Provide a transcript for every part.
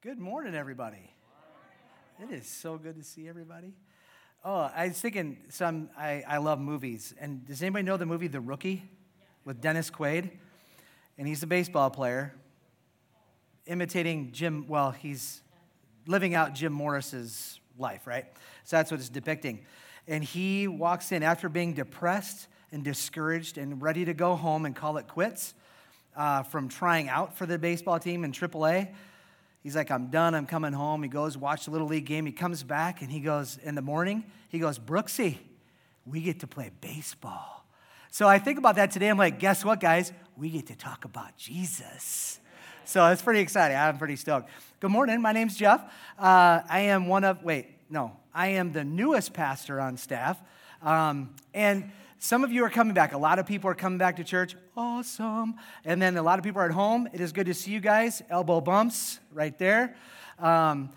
Good morning, everybody. It is so good to see everybody. Oh, I was thinking, some I, I love movies. And does anybody know the movie The Rookie with Dennis Quaid? And he's a baseball player imitating Jim, well, he's living out Jim Morris's life, right? So that's what it's depicting. And he walks in after being depressed and discouraged and ready to go home and call it quits uh, from trying out for the baseball team in AAA. He's like, I'm done. I'm coming home. He goes, watch the Little League game. He comes back and he goes, in the morning, he goes, Brooksy, we get to play baseball. So I think about that today. I'm like, guess what, guys? We get to talk about Jesus. So it's pretty exciting. I'm pretty stoked. Good morning. My name's Jeff. Uh, I am one of, wait, no, I am the newest pastor on staff. Um, and some of you are coming back. A lot of people are coming back to church. Awesome. And then a lot of people are at home. It is good to see you guys. Elbow bumps right there. Um,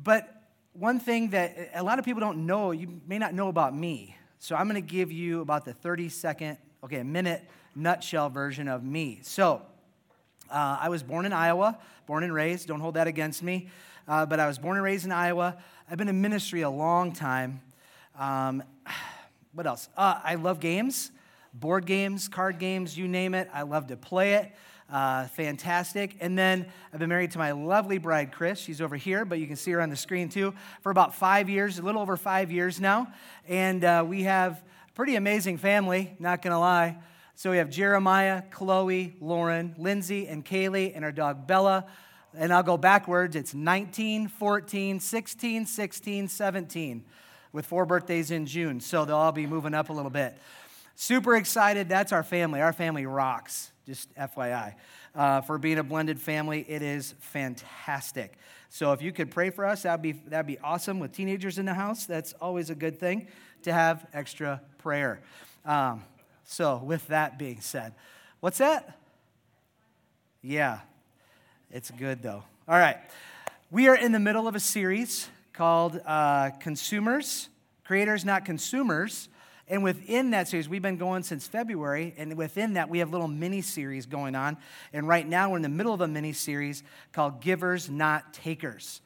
but one thing that a lot of people don't know, you may not know about me. So I'm going to give you about the 30 second, okay, a minute nutshell version of me. So uh, I was born in Iowa, born and raised. Don't hold that against me. Uh, but I was born and raised in Iowa. I've been in ministry a long time. Um, what else? Uh, I love games, board games, card games, you name it. I love to play it. Uh, fantastic. And then I've been married to my lovely bride, Chris. She's over here, but you can see her on the screen too, for about five years, a little over five years now. And uh, we have a pretty amazing family, not gonna lie. So we have Jeremiah, Chloe, Lauren, Lindsay, and Kaylee, and our dog Bella. And I'll go backwards. It's 19, 14, 16, 16, 17 with four birthdays in June. So they'll all be moving up a little bit. Super excited. That's our family. Our family rocks, just FYI. Uh, for being a blended family, it is fantastic. So if you could pray for us, that'd be, that'd be awesome. With teenagers in the house, that's always a good thing to have extra prayer. Um, so, with that being said, what's that? Yeah, it's good though. All right. We are in the middle of a series called uh, Consumers, Creators, Not Consumers. And within that series, we've been going since February, and within that, we have little mini series going on. And right now, we're in the middle of a mini series called Givers, Not Takers.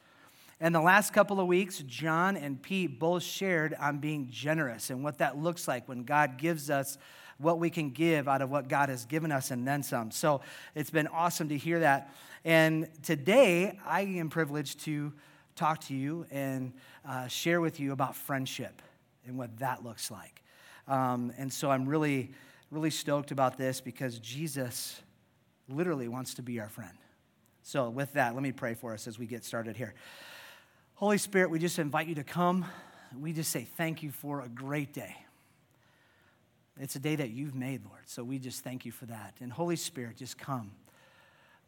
And the last couple of weeks, John and Pete both shared on being generous and what that looks like when God gives us what we can give out of what God has given us and then some. So it's been awesome to hear that. And today, I am privileged to talk to you and uh, share with you about friendship and what that looks like. Um, and so I'm really, really stoked about this because Jesus literally wants to be our friend. So, with that, let me pray for us as we get started here. Holy Spirit, we just invite you to come. We just say thank you for a great day. It's a day that you've made, Lord. So we just thank you for that. And Holy Spirit, just come.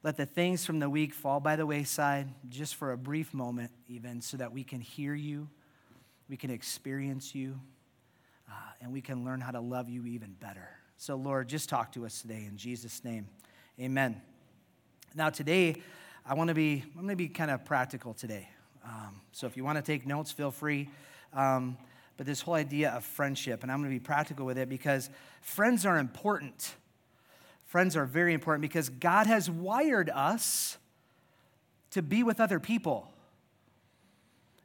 Let the things from the week fall by the wayside just for a brief moment, even, so that we can hear you, we can experience you, uh, and we can learn how to love you even better. So, Lord, just talk to us today in Jesus' name. Amen. Now, today, I want to be, I'm going to be kind of practical today. Um, so, if you want to take notes, feel free. Um, but this whole idea of friendship, and I'm going to be practical with it because friends are important. Friends are very important because God has wired us to be with other people.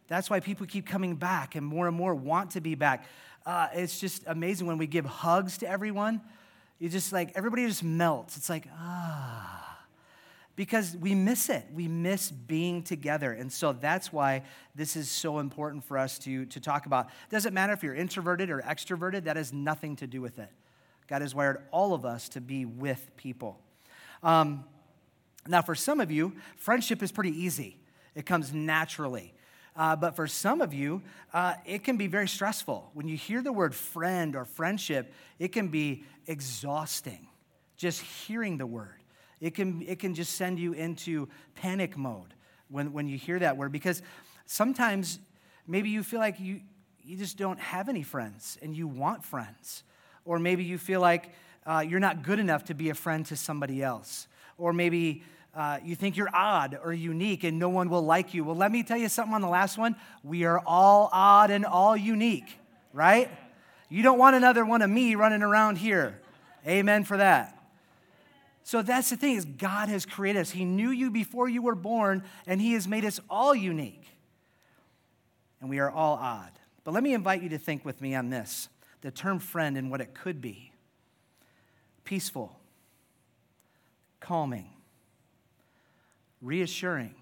That's why people keep coming back and more and more want to be back. Uh, it's just amazing when we give hugs to everyone. You just like, everybody just melts. It's like, ah. Because we miss it. We miss being together. And so that's why this is so important for us to, to talk about. Doesn't matter if you're introverted or extroverted, that has nothing to do with it. God has wired all of us to be with people. Um, now, for some of you, friendship is pretty easy, it comes naturally. Uh, but for some of you, uh, it can be very stressful. When you hear the word friend or friendship, it can be exhausting just hearing the word. It can, it can just send you into panic mode when, when you hear that word because sometimes maybe you feel like you, you just don't have any friends and you want friends. Or maybe you feel like uh, you're not good enough to be a friend to somebody else. Or maybe uh, you think you're odd or unique and no one will like you. Well, let me tell you something on the last one. We are all odd and all unique, right? You don't want another one of me running around here. Amen for that. So that's the thing is God has created us. He knew you before you were born and he has made us all unique. And we are all odd. But let me invite you to think with me on this, the term friend and what it could be. Peaceful, calming, reassuring,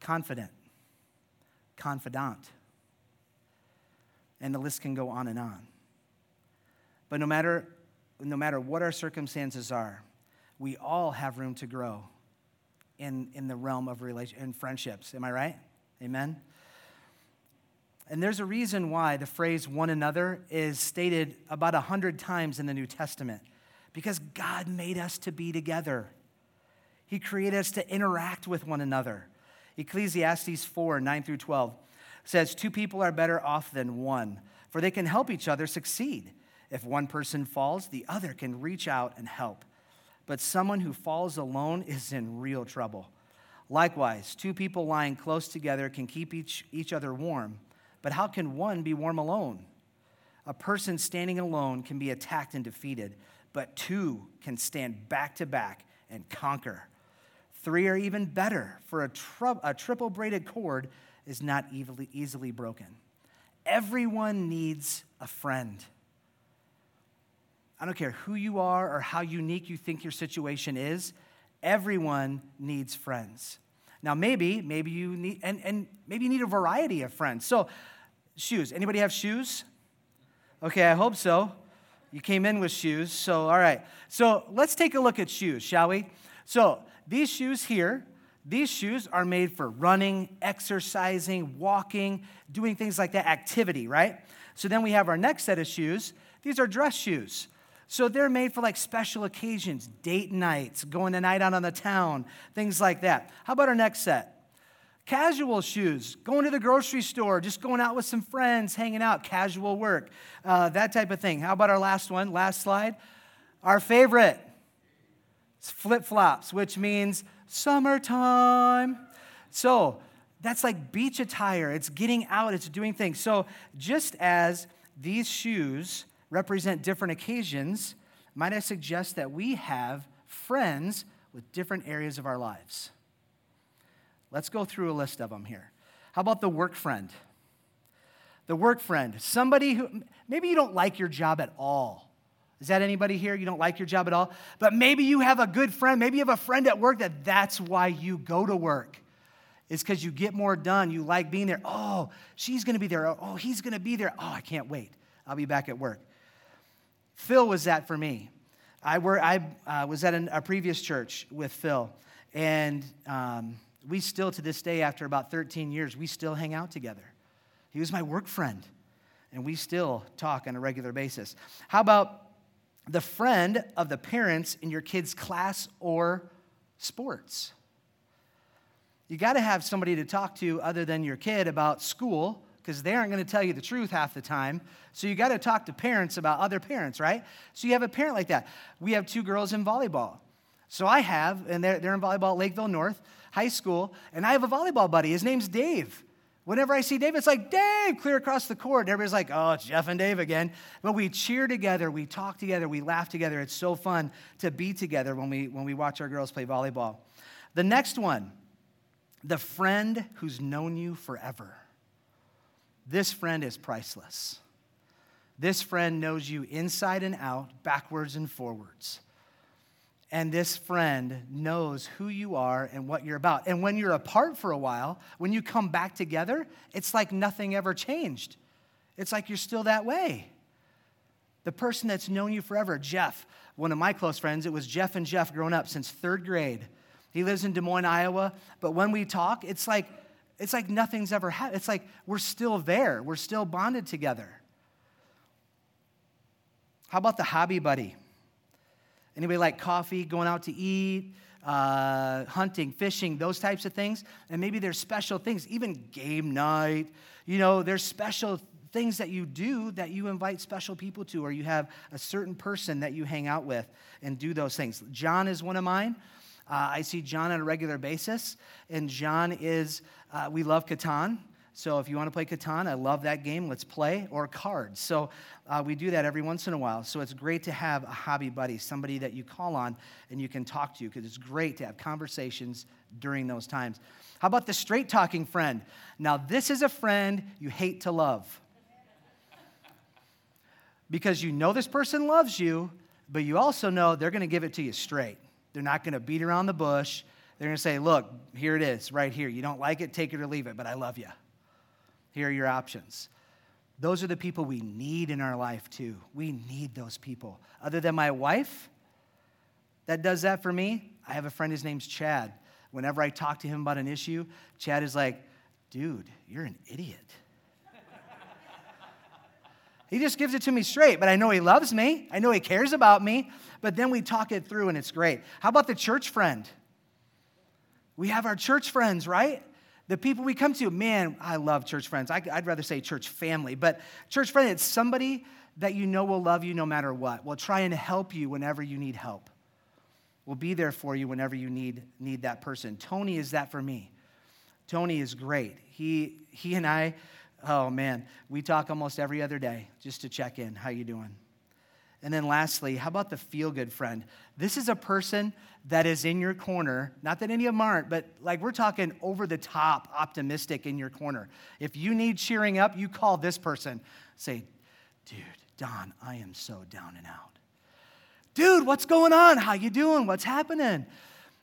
confident, confidant. And the list can go on and on. But no matter no matter what our circumstances are, we all have room to grow in, in the realm of relation in friendships. Am I right? Amen? And there's a reason why the phrase one another is stated about a hundred times in the New Testament. Because God made us to be together. He created us to interact with one another. Ecclesiastes 4, 9 through 12 says, Two people are better off than one, for they can help each other succeed. If one person falls, the other can reach out and help. But someone who falls alone is in real trouble. Likewise, two people lying close together can keep each, each other warm. But how can one be warm alone? A person standing alone can be attacked and defeated, but two can stand back to back and conquer. Three are even better, for a, tri- a triple braided cord is not easily, easily broken. Everyone needs a friend. I don't care who you are or how unique you think your situation is, everyone needs friends. Now, maybe, maybe you need, and, and maybe you need a variety of friends. So, shoes. Anybody have shoes? Okay, I hope so. You came in with shoes. So, all right. So, let's take a look at shoes, shall we? So, these shoes here, these shoes are made for running, exercising, walking, doing things like that, activity, right? So, then we have our next set of shoes. These are dress shoes. So they're made for like special occasions, date nights, going the night out on the town, things like that. How about our next set? Casual shoes, going to the grocery store, just going out with some friends, hanging out, casual work, uh, that type of thing. How about our last one? Last slide. Our favorite flip flops, which means summertime. So that's like beach attire. It's getting out, it's doing things. So just as these shoes represent different occasions, might I suggest that we have friends with different areas of our lives? Let's go through a list of them here. How about the work friend? The work friend, somebody who maybe you don't like your job at all. Is that anybody here? You don't like your job at all? But maybe you have a good friend. Maybe you have a friend at work that that's why you go to work. It's because you get more done. You like being there. Oh, she's going to be there. Oh, he's going to be there. Oh, I can't wait. I'll be back at work. Phil was that for me. I, were, I uh, was at an, a previous church with Phil, and um, we still, to this day, after about 13 years, we still hang out together. He was my work friend, and we still talk on a regular basis. How about the friend of the parents in your kid's class or sports? You got to have somebody to talk to other than your kid about school because they aren't going to tell you the truth half the time. So you got to talk to parents about other parents, right? So you have a parent like that. We have two girls in volleyball. So I have, and they're, they're in volleyball at Lakeville North High School, and I have a volleyball buddy. His name's Dave. Whenever I see Dave, it's like, Dave, clear across the court. And everybody's like, oh, it's Jeff and Dave again. But we cheer together, we talk together, we laugh together. It's so fun to be together when we, when we watch our girls play volleyball. The next one, the friend who's known you forever. This friend is priceless. This friend knows you inside and out, backwards and forwards. And this friend knows who you are and what you're about. And when you're apart for a while, when you come back together, it's like nothing ever changed. It's like you're still that way. The person that's known you forever, Jeff, one of my close friends, it was Jeff and Jeff growing up since third grade. He lives in Des Moines, Iowa. But when we talk, it's like it's like nothing's ever happened. It's like we're still there, we're still bonded together. How about the hobby buddy? Anybody like coffee, going out to eat, uh, hunting, fishing, those types of things? And maybe there's special things, even game night. You know, there's special things that you do that you invite special people to, or you have a certain person that you hang out with and do those things. John is one of mine. Uh, I see John on a regular basis, and John is, uh, we love Catan. So if you want to play Catan, I love that game. Let's play or cards. So uh, we do that every once in a while. So it's great to have a hobby buddy, somebody that you call on and you can talk to because it's great to have conversations during those times. How about the straight talking friend? Now, this is a friend you hate to love because you know this person loves you, but you also know they're going to give it to you straight. They're not going to beat around the bush. They're going to say, Look, here it is, right here. You don't like it, take it or leave it, but I love you. Here are your options. Those are the people we need in our life, too. We need those people. Other than my wife that does that for me, I have a friend, his name's Chad. Whenever I talk to him about an issue, Chad is like, dude, you're an idiot. he just gives it to me straight, but I know he loves me. I know he cares about me. But then we talk it through and it's great. How about the church friend? We have our church friends, right? The people we come to, man, I love church friends. I, would rather say church family, but church friend, it's somebody that you know will love you no matter what, will try and help you whenever you need help, will be there for you whenever you need, need that person. Tony is that for me. Tony is great. He, he and I, oh man, we talk almost every other day just to check in. How you doing? And then lastly, how about the feel good friend? This is a person that is in your corner. Not that any of them aren't, but like we're talking over the top optimistic in your corner. If you need cheering up, you call this person. Say, dude, Don, I am so down and out. Dude, what's going on? How you doing? What's happening?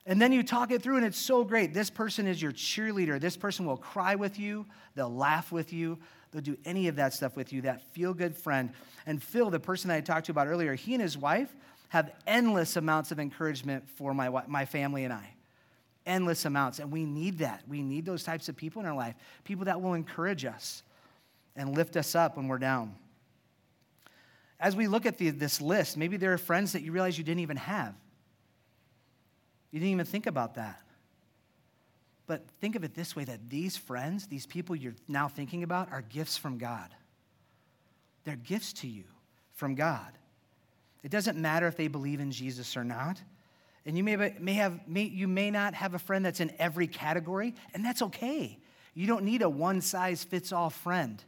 And then you talk it through, and it's so great. This person is your cheerleader. This person will cry with you, they'll laugh with you, they'll do any of that stuff with you, that feel good friend. And Phil, the person I talked to about earlier, he and his wife have endless amounts of encouragement for my, my family and I. Endless amounts. And we need that. We need those types of people in our life, people that will encourage us and lift us up when we're down. As we look at the, this list, maybe there are friends that you realize you didn't even have. You didn't even think about that. But think of it this way that these friends, these people you're now thinking about, are gifts from God. They're gifts to you from God. It doesn't matter if they believe in Jesus or not. And you may, may have, may, you may not have a friend that's in every category, and that's okay. You don't need a one size fits all friend.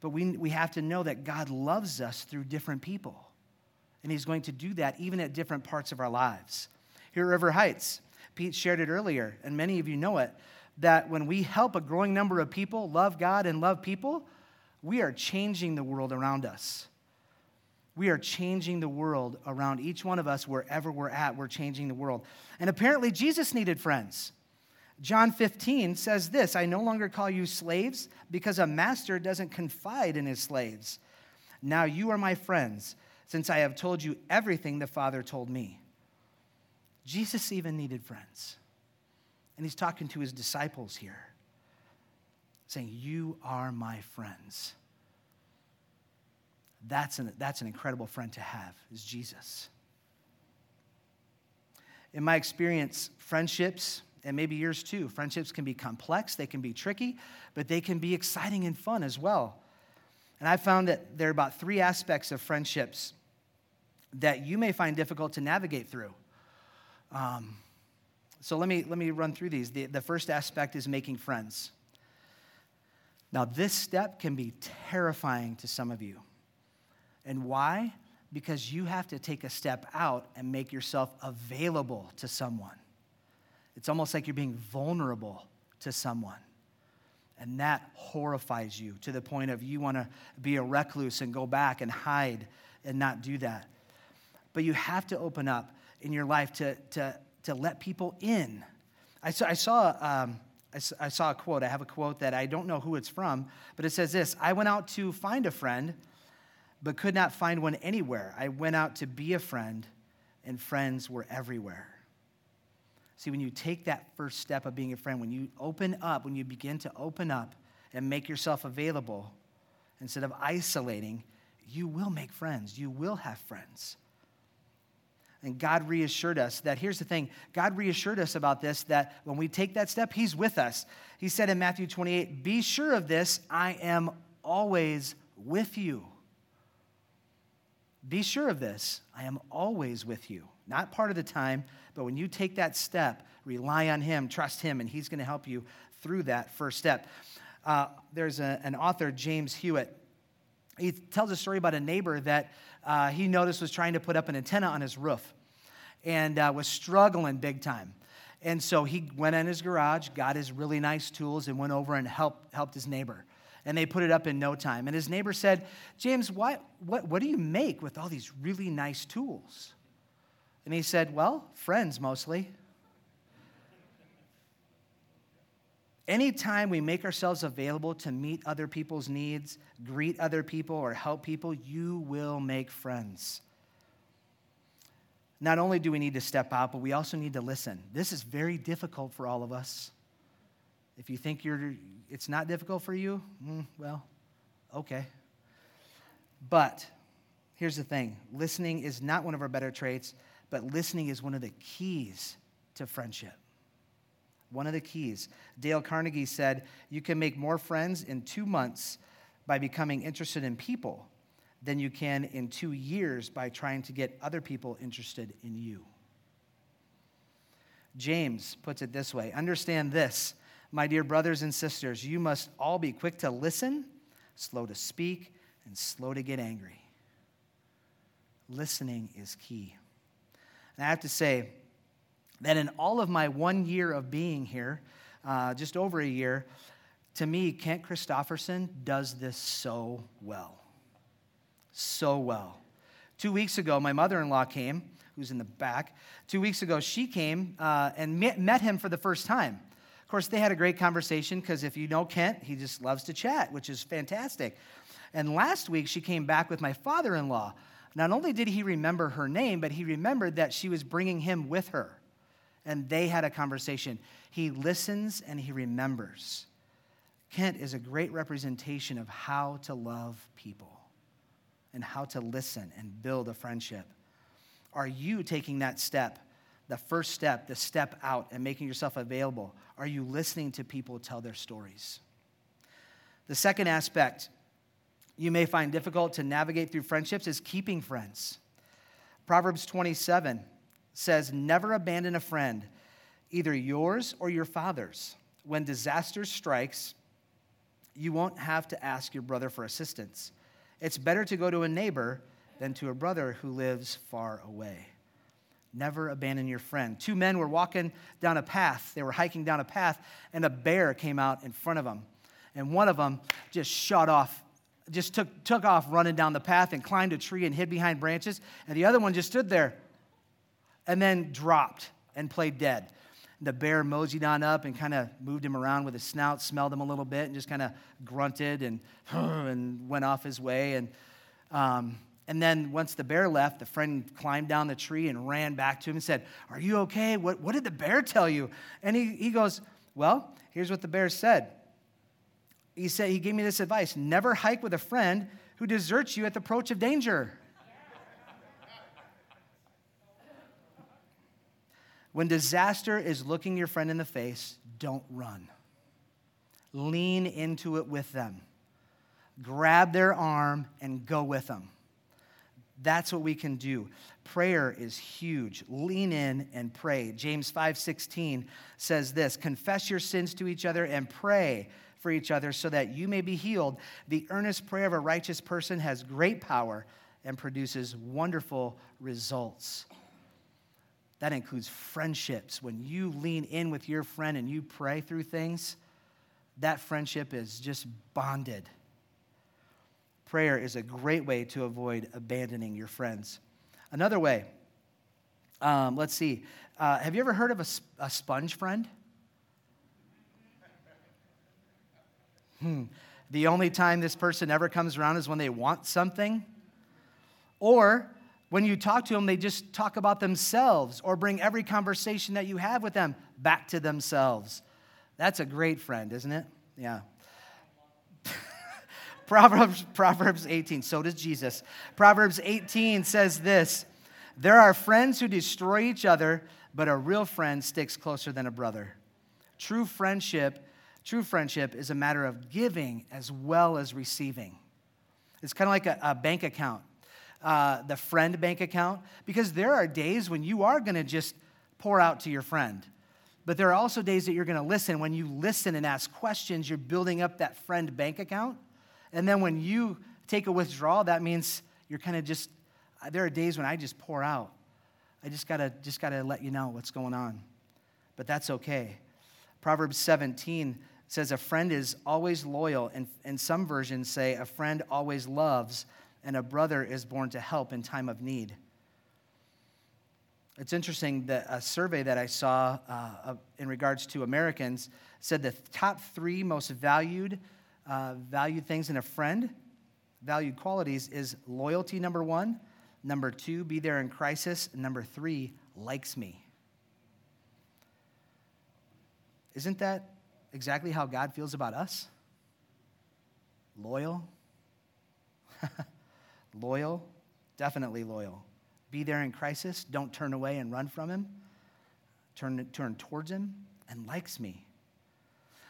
But we, we have to know that God loves us through different people. And He's going to do that even at different parts of our lives. Here at River Heights, Pete shared it earlier, and many of you know it, that when we help a growing number of people love God and love people, we are changing the world around us. We are changing the world around each one of us, wherever we're at, we're changing the world. And apparently, Jesus needed friends. John 15 says this I no longer call you slaves because a master doesn't confide in his slaves. Now you are my friends, since I have told you everything the Father told me. Jesus even needed friends. And he's talking to his disciples here, saying, You are my friends. That's an, that's an incredible friend to have, is Jesus. In my experience, friendships, and maybe yours too, friendships can be complex, they can be tricky, but they can be exciting and fun as well. And I found that there are about three aspects of friendships that you may find difficult to navigate through. Um, so let me, let me run through these. The, the first aspect is making friends. Now, this step can be terrifying to some of you. And why? Because you have to take a step out and make yourself available to someone. It's almost like you're being vulnerable to someone. And that horrifies you to the point of you want to be a recluse and go back and hide and not do that. But you have to open up in your life to, to, to let people in. I saw, I, saw, um, I saw a quote. I have a quote that I don't know who it's from, but it says this I went out to find a friend but could not find one anywhere. I went out to be a friend, and friends were everywhere. See, when you take that first step of being a friend, when you open up, when you begin to open up and make yourself available, instead of isolating, you will make friends. You will have friends. And God reassured us that here's the thing God reassured us about this that when we take that step, He's with us. He said in Matthew 28, Be sure of this, I am always with you. Be sure of this. I am always with you. Not part of the time, but when you take that step, rely on Him, trust Him, and He's going to help you through that first step. uh, there's a, an author, James Hewitt. He tells a story about a neighbor that uh, he noticed was trying to put up an antenna on his roof and uh, was struggling big time. And so he went in his garage, got his really nice tools, and went over and helped, helped his neighbor. And they put it up in no time. And his neighbor said, James, what, what, what do you make with all these really nice tools? And he said, Well, friends mostly. Anytime we make ourselves available to meet other people's needs, greet other people, or help people, you will make friends. Not only do we need to step out, but we also need to listen. This is very difficult for all of us. If you think you're, it's not difficult for you, mm, well, okay. But here's the thing listening is not one of our better traits, but listening is one of the keys to friendship. One of the keys. Dale Carnegie said, You can make more friends in two months by becoming interested in people than you can in two years by trying to get other people interested in you. James puts it this way Understand this, my dear brothers and sisters, you must all be quick to listen, slow to speak, and slow to get angry. Listening is key. And I have to say that in all of my one year of being here, uh, just over a year, to me, Kent Christofferson does this so well so well. Two weeks ago, my mother in law came, who's in the back. Two weeks ago, she came uh, and met him for the first time. Of course, they had a great conversation because if you know Kent, he just loves to chat, which is fantastic. And last week, she came back with my father in law. Not only did he remember her name, but he remembered that she was bringing him with her. And they had a conversation. He listens and he remembers. Kent is a great representation of how to love people and how to listen and build a friendship? Are you taking that step, the first step, the step out and making yourself available? Are you listening to people tell their stories? The second aspect you may find difficult to navigate through friendships is keeping friends. Proverbs 27 says, Never abandon a friend, either yours or your father's. When disaster strikes, you won't have to ask your brother for assistance. It's better to go to a neighbor than to a brother who lives far away. Never abandon your friend. Two men were walking down a path. They were hiking down a path, and a bear came out in front of them. And one of them just shot off, just took, took off running down the path and climbed a tree and hid behind branches. And the other one just stood there and then dropped and played dead. The bear moseyed on up and kind of moved him around with his snout, smelled him a little bit, and just kind of grunted and, and went off his way. And, um, and then once the bear left, the friend climbed down the tree and ran back to him and said, Are you okay? What, what did the bear tell you? And he, he goes, Well, here's what the bear said. He said, He gave me this advice never hike with a friend who deserts you at the approach of danger. When disaster is looking your friend in the face, don't run. Lean into it with them. Grab their arm and go with them. That's what we can do. Prayer is huge. Lean in and pray. James 5:16 says this, "Confess your sins to each other and pray for each other so that you may be healed. The earnest prayer of a righteous person has great power and produces wonderful results." That includes friendships. When you lean in with your friend and you pray through things, that friendship is just bonded. Prayer is a great way to avoid abandoning your friends. Another way, um, let's see. Uh, have you ever heard of a, a sponge friend? Hmm. The only time this person ever comes around is when they want something. Or when you talk to them, they just talk about themselves or bring every conversation that you have with them back to themselves. That's a great friend, isn't it? Yeah. Proverbs, Proverbs 18, so does Jesus. Proverbs 18 says this There are friends who destroy each other, but a real friend sticks closer than a brother. True friendship, true friendship is a matter of giving as well as receiving. It's kind of like a, a bank account uh, the friend bank account because there are days when you are going to just pour out to your friend. But there are also days that you're going to listen. When you listen and ask questions, you're building up that friend bank account. And then when you take a withdrawal, that means you're kind of just, there are days when I just pour out. I just got to just got to let you know what's going on. But that's okay. Proverbs 17 says a friend is always loyal, and, and some versions say a friend always loves, and a brother is born to help in time of need. It's interesting that a survey that I saw uh, in regards to Americans said the top three most valued, uh, valued things in a friend, valued qualities, is loyalty, number one. Number two, be there in crisis. Number three, likes me. Isn't that exactly how God feels about us? Loyal? loyal? Definitely loyal. Be there in crisis. Don't turn away and run from him. Turn, turn towards him and likes me.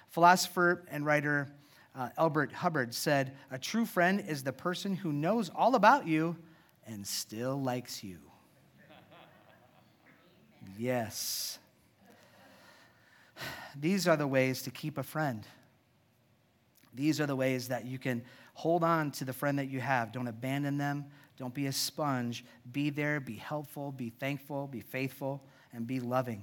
Philosopher and writer uh, Elbert Hubbard said, A true friend is the person who knows all about you and still likes you. Yes. These are the ways to keep a friend. These are the ways that you can hold on to the friend that you have. Don't abandon them. Don't be a sponge. Be there, be helpful, be thankful, be faithful, and be loving.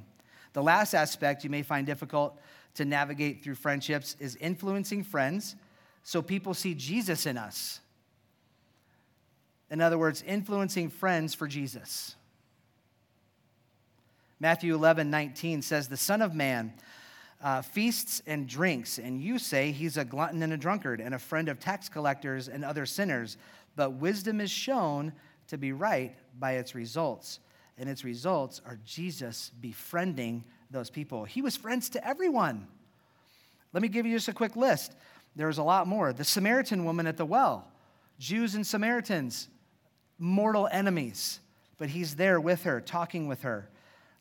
The last aspect you may find difficult to navigate through friendships is influencing friends so people see Jesus in us. In other words, influencing friends for Jesus. Matthew 11, 19 says, The Son of Man uh, feasts and drinks, and you say he's a glutton and a drunkard and a friend of tax collectors and other sinners. But wisdom is shown to be right by its results. And its results are Jesus befriending those people. He was friends to everyone. Let me give you just a quick list. There's a lot more. The Samaritan woman at the well, Jews and Samaritans, mortal enemies, but he's there with her, talking with her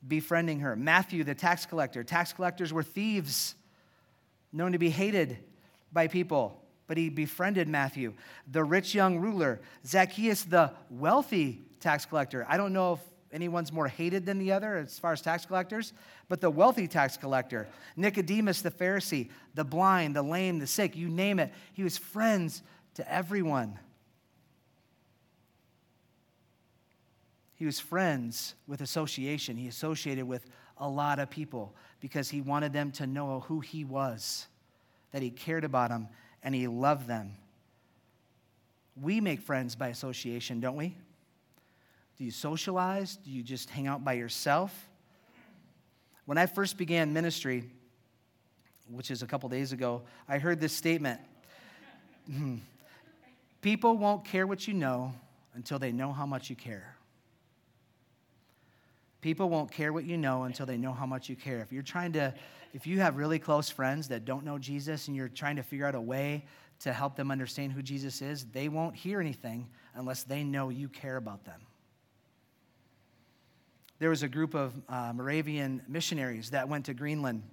befriending her. Matthew, the tax collector. Tax collectors were thieves, known to be hated by people, but he befriended Matthew. The rich young ruler. Zacchaeus, the wealthy tax collector. I don't know if anyone's more hated than the other as far as tax collectors, but the wealthy tax collector. Nicodemus, the Pharisee. The blind, the lame, the sick, you name it. He was friends to everyone. He was friends with association. He associated with a lot of people because he wanted them to know who he was, that he cared about them, and he loved them. We make friends by association, don't we? Do you socialize? Do you just hang out by yourself? When I first began ministry, which is a couple days ago, I heard this statement hmm. People won't care what you know until they know how much you care. People won't care what you know until they know how much you care. If you're trying to, if you have really close friends that don't know Jesus and you're trying to figure out a way to help them understand who Jesus is, they won't hear anything unless they know you care about them. There was a group of uh, Moravian missionaries that went to Greenland.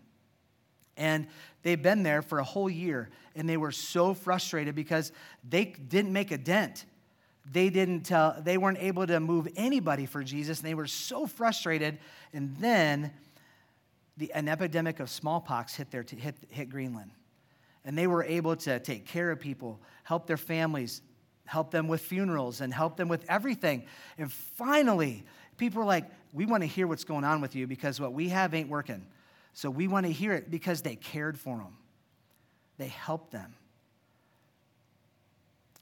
And they'd been there for a whole year, and they were so frustrated because they didn't make a dent they didn't tell, they weren't able to move anybody for Jesus, and they were so frustrated. And then the, an epidemic of smallpox hit, their, hit, hit Greenland. And they were able to take care of people, help their families, help them with funerals, and help them with everything. And finally, people were like, We want to hear what's going on with you because what we have ain't working. So we want to hear it because they cared for them, they helped them.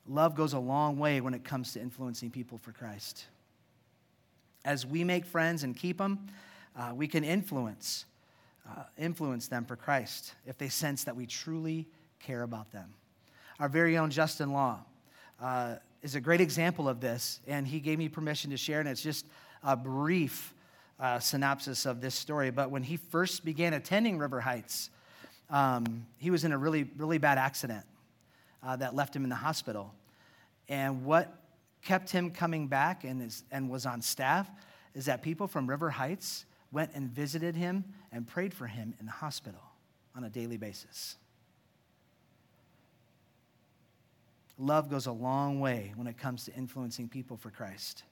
Love goes a long way when it comes to influencing people for Christ. As we make friends and keep them, uh, we can influence, uh, influence them for Christ if they sense that we truly care about them. Our very own Justin Law uh, is a great example of this, and he gave me permission to share, and it's just a brief uh, synopsis of this story. But when he first began attending River Heights, um, he was in a really, really bad accident uh, that left him in the hospital. And what kept him coming back and, is, and was on staff is that people from River Heights went and visited him and prayed for him in the hospital on a daily basis. Love goes a long way when it comes to influencing people for Christ.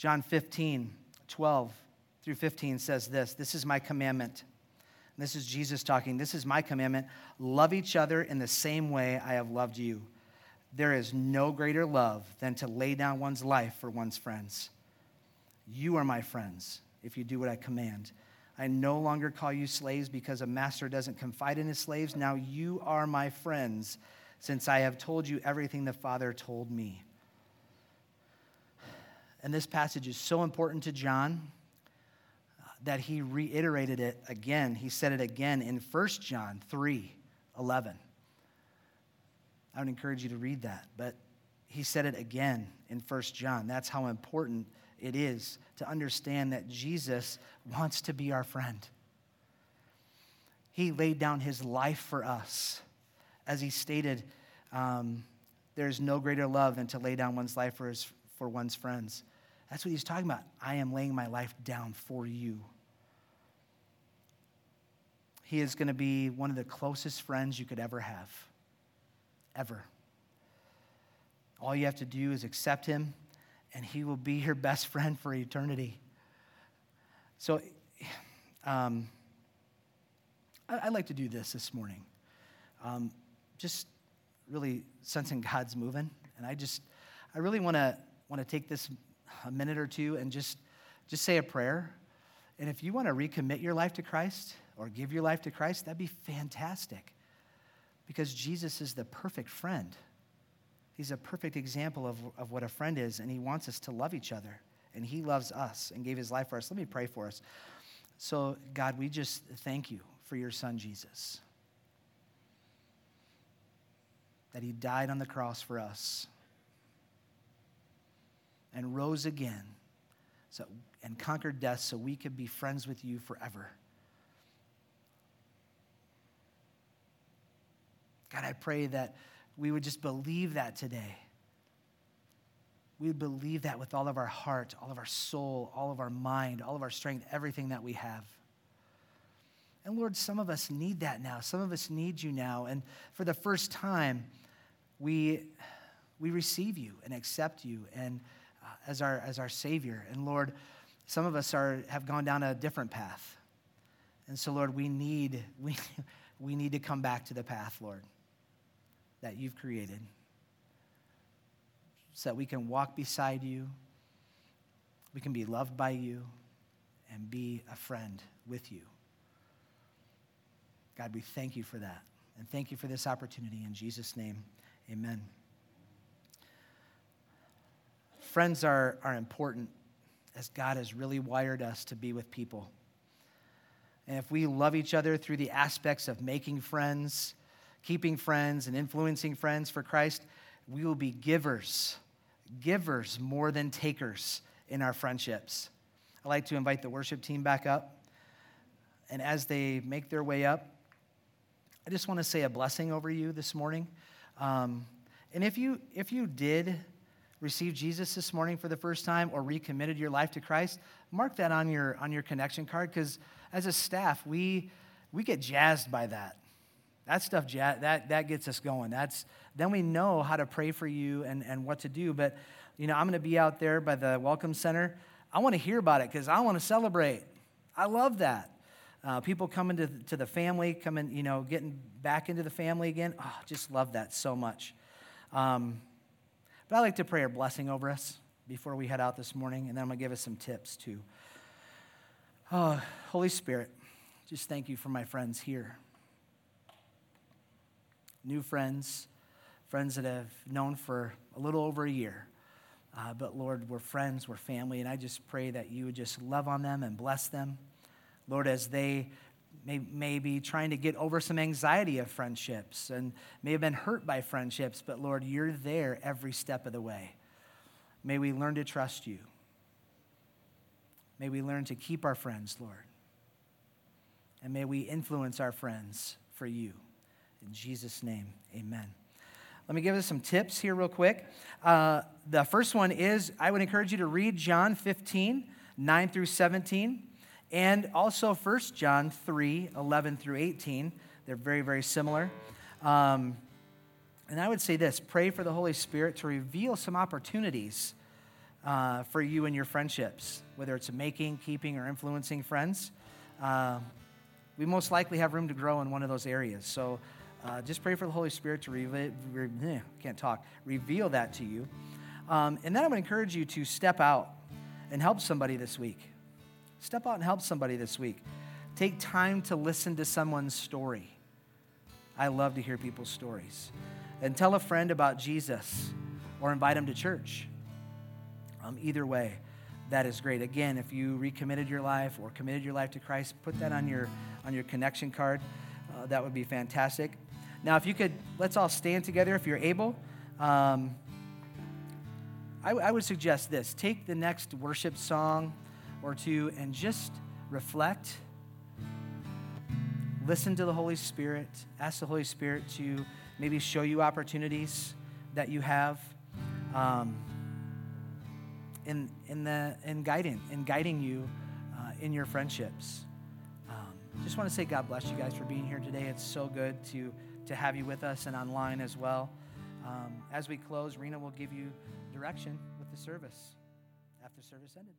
John 15, 12 through 15 says this This is my commandment. And this is Jesus talking. This is my commandment. Love each other in the same way I have loved you. There is no greater love than to lay down one's life for one's friends. You are my friends if you do what I command. I no longer call you slaves because a master doesn't confide in his slaves. Now you are my friends since I have told you everything the Father told me. And this passage is so important to John that he reiterated it again. He said it again in 1 John 3 11. I would encourage you to read that, but he said it again in 1 John. That's how important it is to understand that Jesus wants to be our friend. He laid down his life for us. As he stated, um, there's no greater love than to lay down one's life for, his, for one's friends. That's what he's talking about. I am laying my life down for you. He is going to be one of the closest friends you could ever have. Ever. All you have to do is accept him, and he will be your best friend for eternity. So, um, I, would like to do this this morning. Um, just really sensing God's moving, and I just, I really want to want to take this a minute or two and just, just say a prayer. And if you want to recommit your life to Christ or give your life to Christ, that'd be fantastic because Jesus is the perfect friend. He's a perfect example of, of what a friend is, and he wants us to love each other. And he loves us and gave his life for us. Let me pray for us. So, God, we just thank you for your son, Jesus, that he died on the cross for us and rose again so, and conquered death so we could be friends with you forever. God, I pray that we would just believe that today. We would believe that with all of our heart, all of our soul, all of our mind, all of our strength, everything that we have. And Lord, some of us need that now. Some of us need you now. And for the first time, we, we receive you and accept you. And as our, as our Savior. And Lord, some of us are, have gone down a different path. And so, Lord, we need, we, we need to come back to the path, Lord, that you've created so that we can walk beside you, we can be loved by you, and be a friend with you. God, we thank you for that. And thank you for this opportunity. In Jesus' name, amen. Friends are, are important as God has really wired us to be with people. And if we love each other through the aspects of making friends, keeping friends, and influencing friends for Christ, we will be givers, givers more than takers in our friendships. I'd like to invite the worship team back up. And as they make their way up, I just want to say a blessing over you this morning. Um, and if you, if you did received Jesus this morning for the first time or recommitted your life to Christ, mark that on your, on your connection card because as a staff, we, we get jazzed by that. That stuff, that, that gets us going. That's, then we know how to pray for you and, and what to do. But, you know, I'm going to be out there by the Welcome Center. I want to hear about it because I want to celebrate. I love that. Uh, people coming to, to the family, coming, you know, getting back into the family again. Oh, just love that so much. Um, but I'd like to pray a blessing over us before we head out this morning, and then I'm going to give us some tips too. Oh, Holy Spirit, just thank you for my friends here. New friends, friends that I've known for a little over a year. Uh, but Lord, we're friends, we're family, and I just pray that you would just love on them and bless them. Lord, as they may, may trying to get over some anxiety of friendships and may have been hurt by friendships, but Lord, you're there every step of the way. May we learn to trust you. May we learn to keep our friends, Lord. And may we influence our friends for you. In Jesus' name, amen. Let me give us some tips here, real quick. Uh, the first one is I would encourage you to read John 15, 9 through 17 and also 1 John 3 11 through 18. They're very, very similar. Um, and I would say this pray for the Holy Spirit to reveal some opportunities uh, for you and your friendships, whether it's making, keeping, or influencing friends. Uh, we most likely have room to grow in one of those areas. So uh, just pray for the Holy Spirit to reveal, re- can't talk, reveal that to you. Um, and then I would encourage you to step out and help somebody this week. Step out and help somebody this week. Take time to listen to someone's story. I love to hear people's stories. And tell a friend about Jesus or invite them to church. Um, either way, that is great. Again, if you recommitted your life or committed your life to Christ, put that on your, on your connection card. Uh, that would be fantastic. Now, if you could, let's all stand together if you're able. Um, I, I would suggest this take the next worship song or two and just reflect. Listen to the Holy Spirit. Ask the Holy Spirit to maybe show you opportunities that you have um, in, in, the, in, guiding, in guiding you uh, in your friendships. Um, just want to say God bless you guys for being here today. It's so good to, to have you with us and online as well. Um, as we close, Rena will give you direction with the service after service ended.